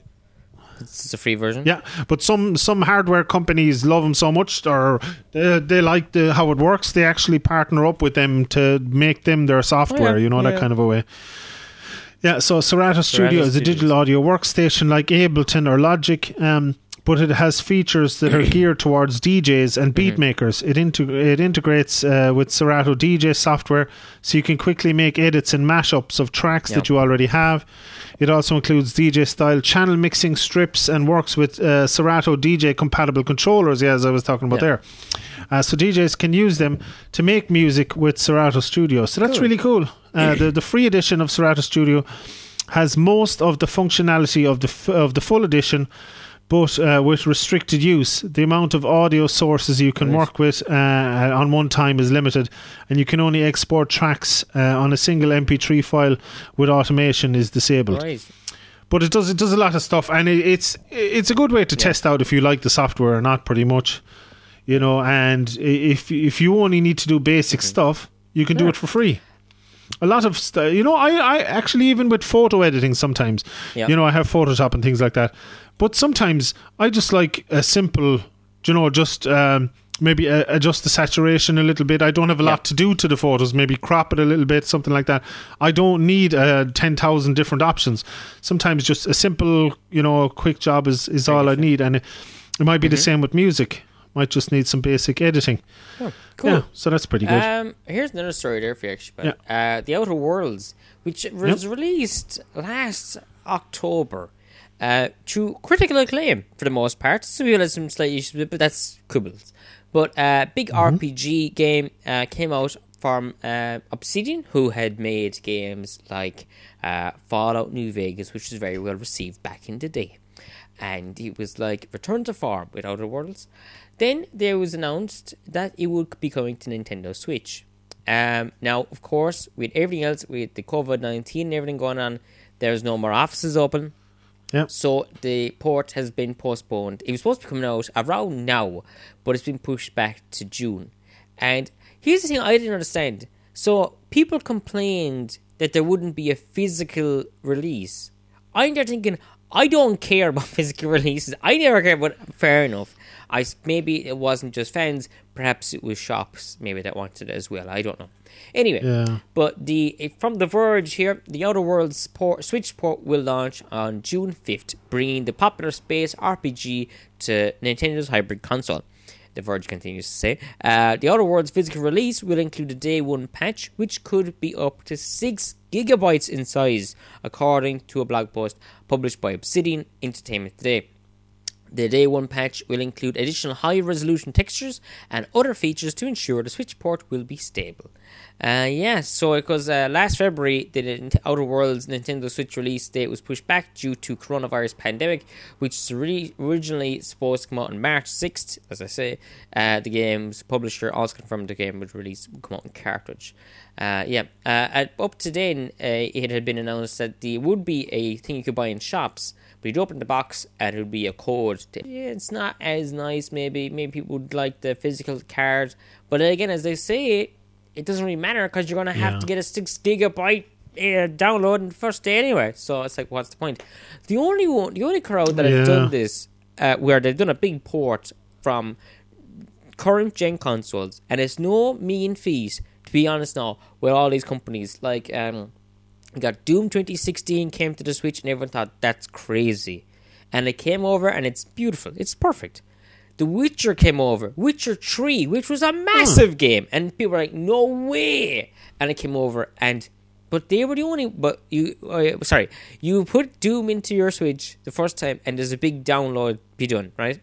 It's a free version. Yeah, but some some hardware companies love them so much, or they, they like the how it works. They actually partner up with them to make them their software. Oh, yeah, You know yeah. that kind of a way. Yeah, so Serato Studio is a digital audio workstation like Ableton or Logic, um, but it has features that are geared towards DJs and beat makers. It, integ- it integrates uh, with Serato DJ software, so you can quickly make edits and mashups of tracks that you already have. It also includes DJ style channel mixing strips and works with uh, Serato DJ compatible controllers, yeah, as I was talking about Yeah. there. Uh, so DJs can use them to make music with Serato Studio. So that's Cool. really cool. Uh, the the free edition of Serato Studio has most of the functionality of the f- of the full edition, but uh, with restricted use. The amount of audio sources you can Right. work with uh, on one time is limited, and you can only export tracks uh, on a single MP3 file with automation is disabled. Right. But it does it does a lot of stuff, and it, it's it's a good way to test out if you like the software or not. Pretty much, you know. And if if you only need to do basic stuff, you can do Mm-hmm. It for free. A lot of st- you know, I I actually even with photo editing sometimes, Yeah. you know, I have Photoshop and things like that. But sometimes I just like a simple, you know, just. Um, Maybe uh, adjust the saturation a little bit. I don't have a Yeah. lot to do to the photos. Maybe crop it a little bit, something like that. I don't need uh, ten thousand different options. Sometimes just a simple, you know, quick job is, is all I need, and it, it might be the same with music. Might just need some basic editing. Oh, cool. Yeah, so that's pretty good. Um, here's another story there for you, actually. But, uh, the Outer Worlds, which was released last October, uh, to critical acclaim for the most part. Some people had some slight issues, but that's quibbles. But uh, big RPG game uh, came out from uh, Obsidian, who had made games like uh, Fallout New Vegas, which was very well received back in the day and it was like Return to Farm with Outer Worlds. Then there was announced that it would be coming to Nintendo Switch. Um, now, of course, with everything else, with the COVID nineteen and everything going on, there's no more offices open. Yeah. So the port has been postponed. It was supposed to be coming out around now, but it's been pushed back to June. And here's the thing I didn't understand. So people complained that there wouldn't be a physical release. I'm there thinking, I don't care about physical releases. I never care, but fair enough. I maybe it wasn't just fans. Perhaps it was shops maybe that wanted it as well. I don't know. Anyway, Yeah. but the from the Verge here, the Outer Worlds port, Switch port will launch on June fifth, bringing the popular space RPG to Nintendo's hybrid console. The Verge continues to say, uh, the Outer Worlds physical release will include a day one patch, which could be up to six gigabytes in size, according to a blog post published by Obsidian Entertainment today. The day one patch will include additional high resolution textures and other features to ensure the Switch port will be stable. Uh, yeah, so because uh, last February the Outer Worlds Nintendo Switch release date was pushed back due to coronavirus pandemic, which originally supposed to come out on March sixth. As I say, uh, the game's publisher also confirmed the game would release would come out in cartridge. Uh, yeah, uh, up to then, uh, it had been announced that there would be a thing you could buy in shops, but you'd open the box and it would be a code. To, yeah, it's not as nice, maybe. Maybe people would like the physical card, but again, as they say, it doesn't really matter because you're going to have Yeah. to get a six gigabyte uh, download in the first day anyway. So it's like, what's the point? The only one, the only crowd that Yeah. have done this, uh, where they've done a big port from current gen consoles, and it's no mean fees. To be honest, now with all these companies, like um, you got Doom 2016 came to the Switch, and everyone thought that's crazy, and it came over, and it's beautiful, it's perfect. The Witcher came over, Witcher 3, which was a massive game, and people were like, "No way!" And it came over, and but they were the only. But you, uh, sorry, you put Doom into your Switch the first time, and there's a big download be done, right?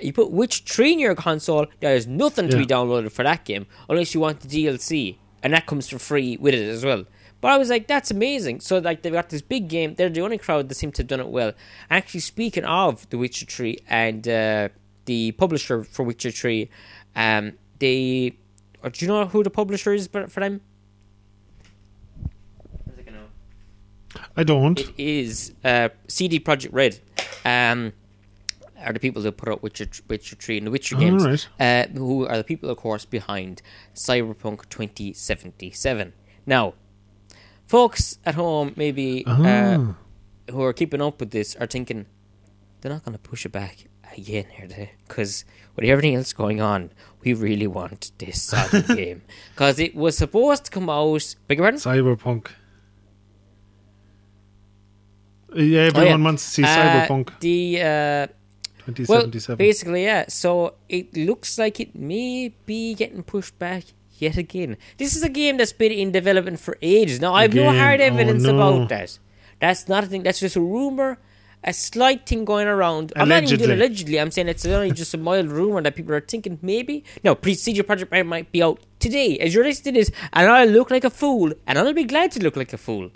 You put Witch 3 in your console, there is nothing to be downloaded for that game unless you want the DLC, and that comes for free with it as well. But I was like, that's amazing. So like they've got this big game. They're the only crowd that seem to have done it well. Actually, speaking of The Witcher 3 and uh, the publisher for Witcher 3, um, they or do you know who the publisher is for for them? I don't. It is uh, CD Projekt Red. Um, are the people who put out Witcher, Witcher 3 and the Witcher games, Alright. uh, who are the people, of course, behind Cyberpunk 2077. Now, folks at home, maybe uh, Ah. who are keeping up with this, are thinking they're not going to push it back again here, because with everything else going on, we really want this solid game because it was supposed to come out. Your pardon? Cyberpunk. Yeah, everyone Oh, yeah. wants to see Uh, Cyberpunk The uh, Well, basically, yeah. So it looks like it may be getting pushed back yet again. This is a game that's been in development for ages. Now, I have no Again? hard Oh, evidence no. about that. That's not a thing. That's just a rumor, a slight thing going around. I'm not even doing Allegedly. allegedly. I'm saying it's only just a mild rumor that people are thinking maybe. No, Procedure Project Red might be out today as you're listening to this, and I'll look like a fool, and I'll be glad to look like a fool.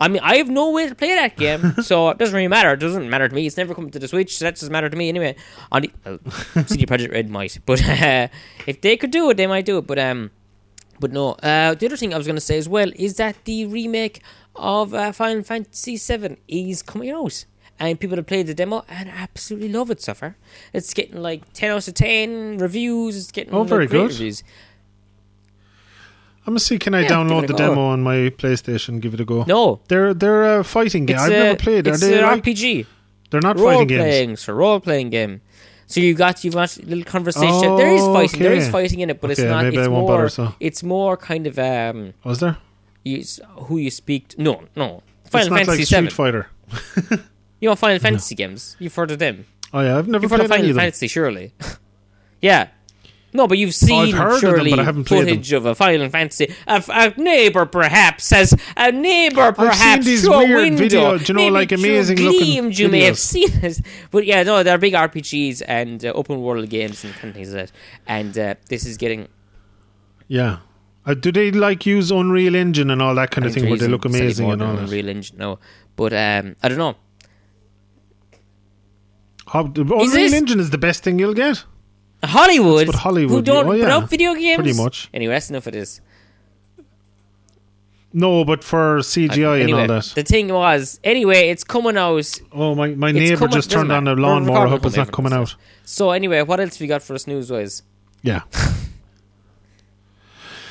I mean, I have no way to play that game, so it doesn't really matter. It doesn't matter to me. It's never coming to the Switch, so that doesn't matter to me anyway. On the well, CD Projekt Red might, but uh, if they could do it, they might do it. But um, but no. Uh, the other thing I was going to say as well is that the remake of uh, Final Fantasy VII is coming out. And people have played the demo and absolutely love it so far. It's getting like 10 out of 10 reviews. It's getting Oh, very good. reviews. I'm gonna see. Can I Yeah, download the go. demo on my PlayStation? Give it a go. No, They're they're a fighting game. it's, I've a, never played. Are it's they an like, RPG. They're not role fighting games. playing, a role playing game. So you got you've got a little conversation. there is Oh, fighting. There is fighting in it, but it's not. it's more. bother, so. It's more kind of um, Was there? you, who you speak. To. No, no. Final Fantasy like Street Seven. Fighter. You know Final Fantasy games. You've heard of them. Oh yeah, I've never You've heard of played any Final of them. Fantasy, surely. yeah. No, but you've I've seen of them, surely but I haven't played them. footage of a Final Fantasy. A, f- a neighbor perhaps has a neighbor perhaps these through a window. video- you know, maybe like, amazing looking You may have seen it, but yeah, no, they're big RPGs and uh, open world games and things like that. And uh, this is getting Yeah. Uh, do they like use Unreal Engine and all that kind of thing where they look amazing and all that? Unreal Engine, no, but um, I don't know. How, Unreal this- Engine is the best thing you'll get. Hollywood, Hollywood who do. don't Oh, put out video games, Pretty much. Anyway, that's enough of this. No, but for CGI anyway, and all that. The thing was, anyway, it's coming out. Oh my! My It's neighbour just turned on the lawnmower. I hope it's not coming out. So anyway, what else we got for us news wise? Yeah.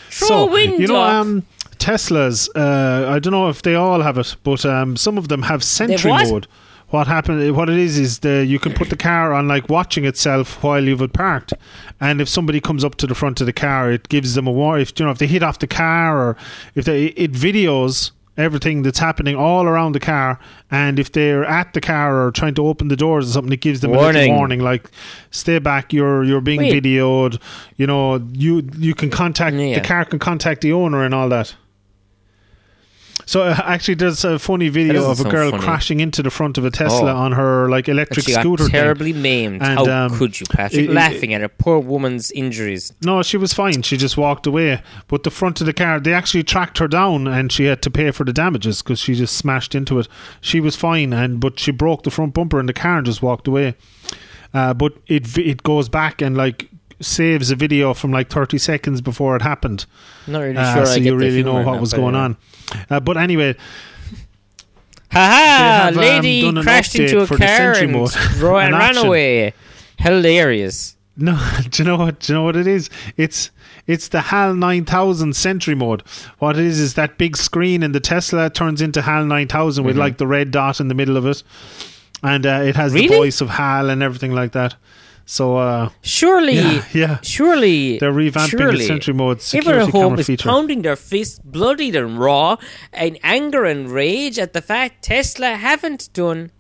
So you know, um, Teslas. Uh, I don't know if they all have it, but um, some of them have Sentry mode. What happened? What it is is the you can put the car on like watching itself while you've it parked, and if somebody comes up to the front of the car, it gives them a warning. If you know if they hit off the car or if they it videos everything that's happening all around the car, and if they're at the car or trying to open the doors or something, it gives them a Warning. little warning like stay back. You're you're being Wait. videoed. You know you you can contact Yeah. the car can contact the owner and all that. So uh, actually, there's a funny video of a girl funny. crashing into the front of a Tesla Oh. on her like electric she got scooter. thing. terribly maimed. And, How um, could you, Patrick? it- it- Laughing at a poor woman's injuries. No, she was fine. She just walked away. But the front of the car, they actually tracked her down, and she had to pay for the damages because she just smashed into it. She was fine, and but she broke the front bumper in the car and just walked away. Uh, but it it goes back and like saves a video from like 30 seconds before it happened. Not really Uh, sure. so you really know what was going on. Uh, but anyway, Ha ha! um, Lady crashed into a car and, ro- and ran away. Hilarious. No, do you know what? Do you know what it is? It's it's the HAL 9000 Sentry mode. What it is is that big screen in the Tesla turns into HAL 9000 Mm-hmm. with like the red dot in the middle of it, and uh, it has Really? the voice of HAL and everything like that. So uh, Surely, yeah, yeah, surely they're revamping surely. the Sentry mode Everyone security at home camera is feature. pounding their fists, bloodied and raw, in anger and rage at the fact Tesla haven't done.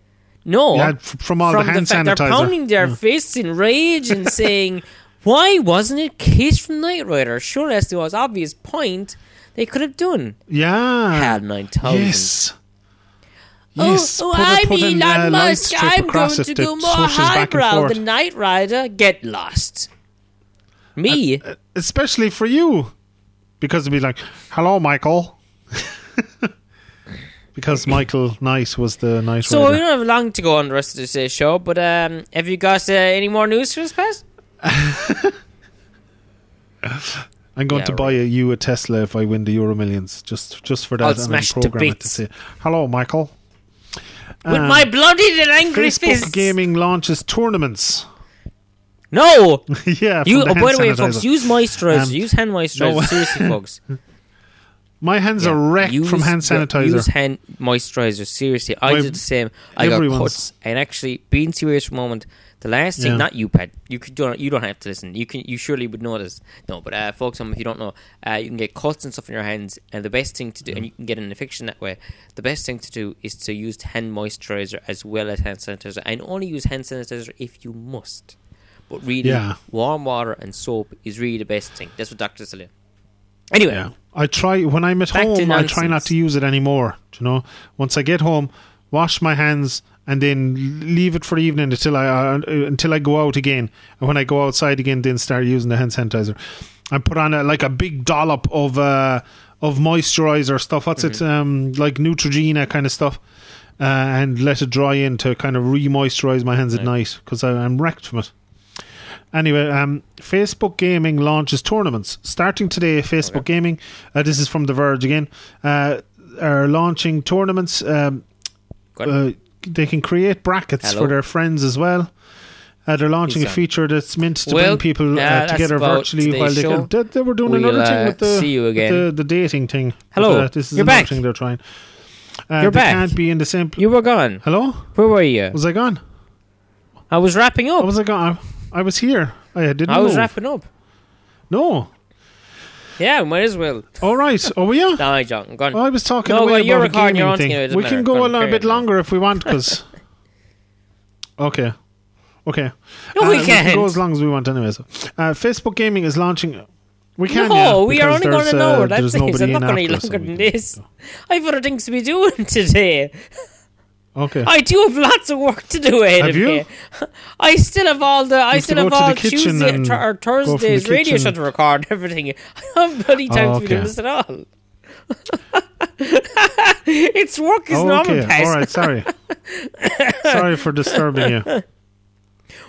No, Yeah, from all the hand fact they're pounding their fists in rage and saying, "Why wasn't it KITT from Knight Rider?" Sure, that's the most obvious point they could have done. Yeah, HAL nine thousand. yes. Oh, Yes, oh put a- I'm put an, Elon uh, Musk. I'm going to go more swooshes back and highbrow than Knight Rider. Get lost. Me? especially for you, because it'd be like, "Hello, Michael," because Michael Knight was the Knight Rider. So Rider. we don't have long to go on the rest of this uh, show, but um, have you got uh, any more news for us, Pat? I'm going Yeah, to buy a, you a Tesla if I win the Euro Millions, just just for that. I'll and smash it to say, "Hello, Michael." With Um, my bloodied and angry Facebook fists. Gaming launches tournaments. No, yeah, you. Oh, by the way, sanitizer. folks, use moisturizer. Um, use hand moisturizer. no. Seriously, folks. my hands Yeah. are wrecked Use from hand sanitizer. Use hand moisturizer. Seriously, I My- did the same. I got everyone's- cuts, and actually, being serious for a moment, the last thing, Yeah. not you, Pat. You could don't. You don't have to listen. You can. You surely would know this. No, but uh, folks, if you don't know, uh, you can get cuts and stuff in your hands, and the best thing to do, and you can get an infection that way. The best thing to do is to use hand moisturizer as well as hand sanitizer, and only use hand sanitizer if you must. But really, Yeah. warm water and soap is really the best thing. That's what doctors tell you. Anyway, Yeah, I try when I'm at home. I try not to use it anymore. do You know, once I get home, wash my hands and then leave it for the evening until I uh, until I go out again. And when I go outside again, then start using the hand sanitizer. I put on a, like a big dollop of uh, of moisturizer stuff. What's Mm-hmm. it um, like Neutrogena kind of stuff, uh, and let it dry in to kind of re-moisturize my hands at night because I'm wrecked from it. Anyway, um, Facebook Gaming launches tournaments starting today. Facebook Gaming, uh, this is from The Verge again, uh, are launching tournaments. Um, uh, they can create brackets Hello. for their friends as well. Uh, they're launching a feature that's meant to Well, bring people uh, together virtually while they can. They, they were doing We'll, another thing uh, with the, see you again. the, the dating thing. Hello. But, this is You're another back. thing they're trying. Uh, You're they back. can't be in the same. Pl- You were gone. Hello, Where were you? was I gone? I was wrapping I up. was I gone? I was here. I didn't. I was move. wrapping up. No. Yeah, might as well. All right. Oh, yeah. No, John, I'm I was talking No, away you're about a recording your gaming own thing. thing, it doesn't We can go a little bit on. longer if we want, because. okay. Okay. No, we Uh, can't. can go as long as we want, anyway. So. Uh, Facebook Gaming is launching. We can't. no, yeah, we are because only going there's, to know. uh, That's there's it. nobody I'm not in going any after so longer we than can- this. I've other things to be doing today. Okay. I do have lots of work to do ahead Have of you? me. I still have all the. I still have to all Tuesday or Thursday's radio show to record and everything. I haven't bloody time Oh, to be doing this at all. it's work is Oh, normal, okay. All right. Sorry. sorry for disturbing you.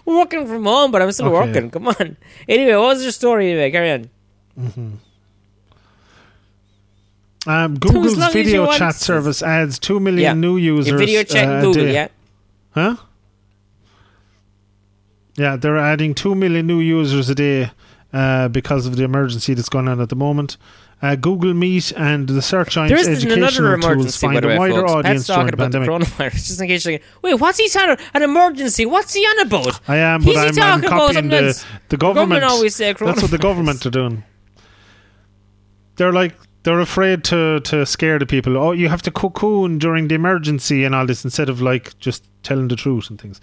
We're working from home, but I'm still Okay. working. Come on. Anyway, what was your story? Anyway, carry on. Mm-hmm. Um, Google's you video want. chat service adds two million Yeah. new users. Your video chat uh, Google, day. yeah. Huh? Yeah, they're adding 2 million new users a day uh, because of the emergency that's going on at the moment. Uh, Google Meet and the Search Engine educational tools find the a way, wider folks. audience Pat's talking the about the pandemic. coronavirus, just in case you're thinking, wait, what's he talking An emergency? What's he on about? I am, He's but I'm, I'm talking about copying the, the government government. always say That's what the government are doing. They're like they're afraid to to scare the people. Oh, you have to cocoon during the emergency and all this instead of like just telling the truth and things.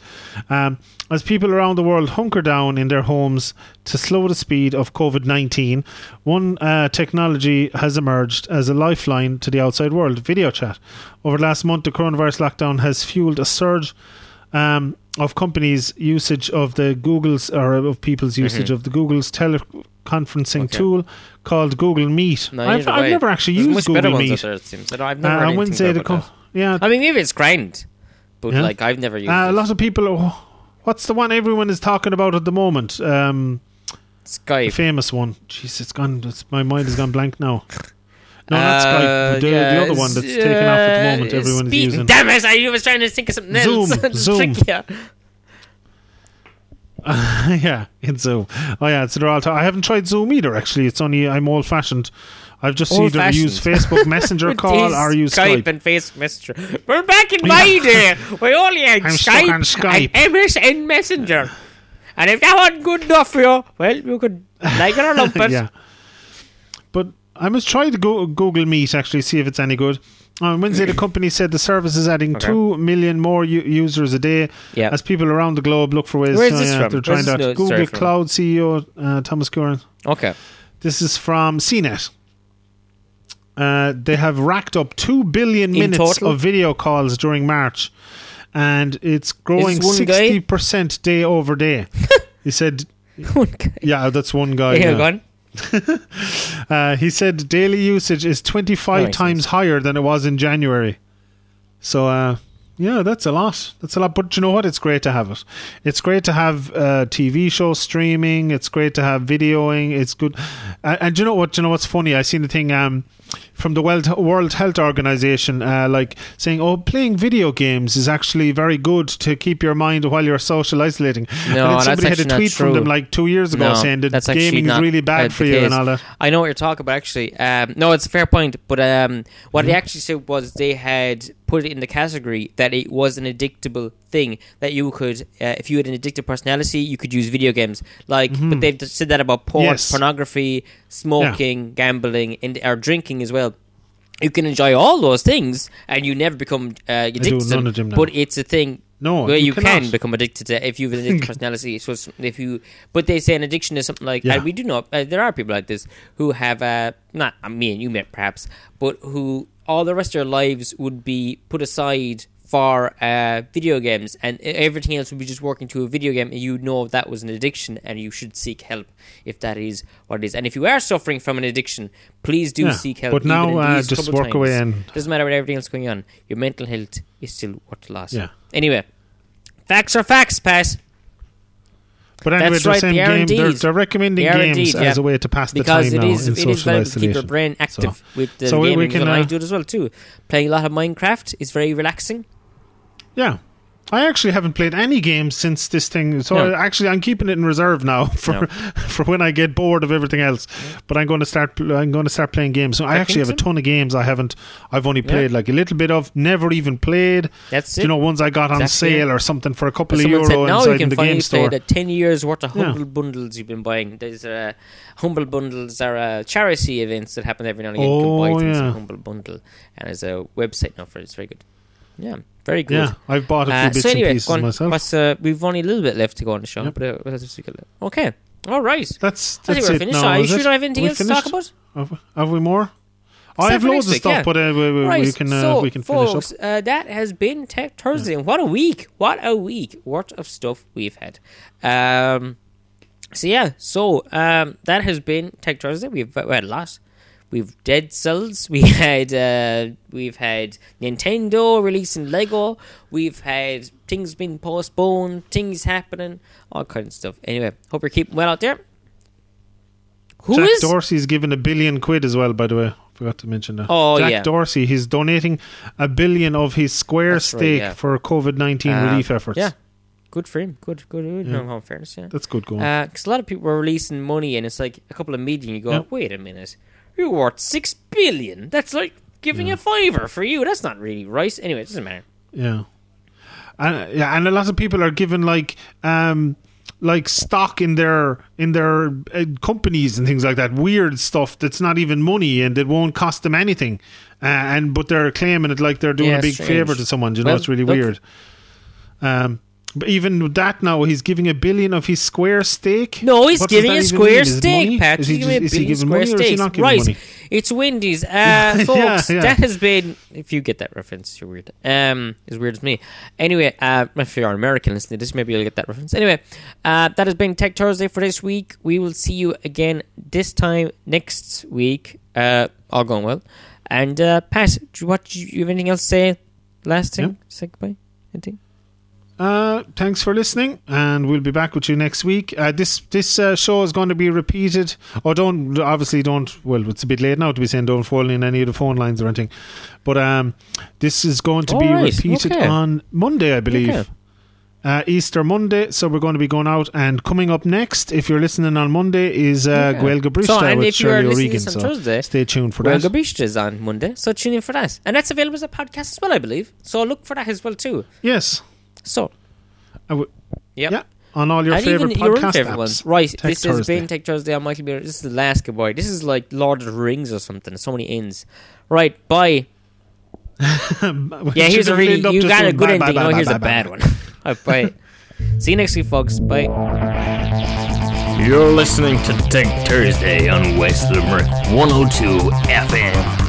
Um, as people around the world hunker down in their homes to slow the speed of COVID nineteen, one uh, technology has emerged as a lifeline to the outside world: video chat. Over the last month, the coronavirus lockdown has fueled a surge um, of companies' usage of the Google's or of people's usage of the Google's teleconferencing Mm-hmm. Okay. tool called Google Meet. No, I've, I've never actually There's used much better Google ones out Meet. there, it seems. I don't- Uh, on anything Wednesday, the yeah, I mean, maybe it's grand, but Yeah. like I've never used uh, a lot of people. Oh, what's the one everyone is talking about at the moment? Um, the Skype. famous one. Jeez, it's gone. It's, my mind has gone blank now. No, that's Uh, Skype. The, yeah, the other one that's s- taken off at the uh, moment. Everyone is speak- using. Damn it! I was trying to think of something else. Zoom, Zoom. Ya. yeah, in Zoom. Oh yeah, it's all. I haven't tried Zoom either. Actually, it's only I'm old fashioned. I've just either Old-fashioned. used Facebook Messenger call or use Skype, Skype. and Facebook Messenger. We're back in my day, we only had I'm Skype, on Skype. and MSN Messenger. And if that wasn't good enough for you, well, you could like it or lump it. yeah. But I must try to go Google Meet actually see if it's any good. On Wednesday, the company said the service is adding Okay. two million more u- users a day Yeah. as people around the globe look for ways. Where's to, this yeah, from? They're trying Where's this that. no- Google story from? Cloud CEO uh, Thomas Kurian. Okay. This is from CNET. Uh, they have racked up two billion In minutes total? of video calls during March, and it's growing sixty percent day over day. he said, Okay. "Yeah, that's one guy." Here, yeah. Uh, he said daily usage is 25 That times higher than it was in January. So, uh, yeah, that's a lot. That's a lot. But you know what? It's great to have it. It's great to have uh, TV show streaming. It's great to have videoing. It's good. And do you know what? You know what's funny? I seen the thing um, from the World World Health Organization, uh, like saying, "Oh, playing video games is actually very good to keep your mind while you're social isolating." No, and somebody had a tweet from them like two years ago No, saying that gaming is really bad for you and all that. I know what you're talking about. Actually, um, no, it's a fair point. But um, what Mm-hmm. they actually said was they had put it in the category that it was an addictable thing that you could, uh, if you had an addictive personality, you could use video games. Like, but they've said that about porn, Mm-hmm. Yes. pornography, smoking, gambling, and or drinking as well. You can enjoy all those things, and you never become uh, addicted to them. them. But it's a thing No, well, you you, can become addicted to if you have an addictive personality. So if you, but they say an addiction is something like, Yeah. and we do know uh, there are people like this who have, uh, not me and you met perhaps, but who all the rest of their lives would be put aside for uh, video games, and everything else would be just working to a video game, and you know that was an addiction, and you should seek help if that is what it is. And if you are suffering from an addiction, please do Yeah, seek help. but now, uh, just work away and- doesn't matter what everything else going on. Your mental health is still worth the loss. Yeah. Anyway, facts are facts, Pat. But anyway, That's they're right, saying are game, they're, they're recommending games indeed, as a way to pass the because time it now in it is valuable to keep isolation. your brain active So- with the so we- we gaming, can, and I uh, do it as well too. Playing a lot of Minecraft is very relaxing. Yeah. I actually haven't played any games since this thing, so No. I, actually I'm keeping it in reserve now for No. for when I get bored of everything else. But I'm going to start. I'm going to start playing games. So I actually have a ton of games I haven't. I've only Yeah. played like a little bit of. Never even played. That's it. You know, ones I got on Exactly. sale or something for a couple of Someone euro said now inside you can the finally game play the ten years worth of Yeah. humble bundles you've been buying. There's uh, humble bundles are uh, charity events that happen every now and again. you Oh, can buy things yeah. humble bundle, and there's a website now for it. It's very good. Yeah, very good. Yeah, I've bought a few Uh, bits so anyway, and pieces on. myself. Uh, we've only a little bit left to go on the show, Yep. but uh, what else is we got okay, all right. That's I think that's we're it finished. now. Are you sure you don't have anything We else to talk about? Have, have we more? I have loads of stuff, yeah. but uh, we, we, right, we can uh, so, we can finish folks, up. Uh, that has been Tech Thursday. and What a week! What a week What of stuff we've had. Um, so yeah, so um, that has been Tech Thursday. We've we had a lot. We've Dead Cells. We had uh, we've had Nintendo releasing Lego. We've had things being postponed, things happening, all kinds of stuff. Anyway, hope you're keeping well out there. Who Jack is? Dorsey's given a billion quid as well, by the way. Forgot to mention that. Oh, Jack yeah. Dorsey, he's donating a billion of his square That's right, stake yeah. for COVID 19 Uh, relief efforts. Yeah, good for him. Good, good. good. Yeah. No, fairness, yeah. That's good going. Because a lot of people are releasing money, and it's like a couple of meetings. You go, Yeah. wait a minute, you're worth six billion. That's like giving a fiver for you. That's not really right. Anyway, it doesn't matter. yeah. And, yeah, and a lot of people are given like um like stock in their in their uh, companies and things like that weird stuff that's not even money and it won't cost them anything uh, and but they're claiming it like they're doing Yeah, a big strange. favor to someone Do you know Well, it's really look- weird um even with that now he's giving a billion of his square stake No, he's What giving a square mean? Is it steak, money? Pat. is he, giving is he giving money or is he not giving Right. money It's Wendy's. Uh, Yeah, folks, yeah. that has been. If you get that reference, you're weird. Um, as weird as me. Anyway, uh, if you're an American listening to this, maybe you'll get that reference. Anyway, uh, that has been Tech Thursday for this week. We will see you again this time next week. Uh, all going well. And uh, Pat, do you, what do you have anything else to say? Last thing, Yeah. say goodbye. Anything? Uh, thanks for listening, and we'll be back with you next week. Uh, this this uh, show is going to be repeated. Or don't obviously don't. Well, it's a bit late now to be saying don't fall in any of the phone lines or anything. But um, this is going to be All right, repeated okay. on Monday, I believe. Okay. Uh, Easter Monday, so we're going to be going out. And coming up next, if you're listening on Monday, is uh, Okay. Gael Gabrista So, and with if you're Shirley listening O'Regan. this on So Thursday, stay tuned for Well, that. Gabishta is on Monday, so tune in for that. And that's available as a podcast as well, I believe. So look for that as well, too. yes, So, I w- yep. yeah, on all your and favorite even your podcast favorite apps. ones. Right, Tech this has Thursday. been Tech Thursday on Michael Beer. This is the last goodbye. This is like Lord of the Rings or something. So many ends. Right, bye. Yeah, here's a really. You got a good ending. Oh, here's a bad one. Right, oh, bye. See you next week, folks. Bye. You're listening to Tech Thursday on West Limerick 102 FM.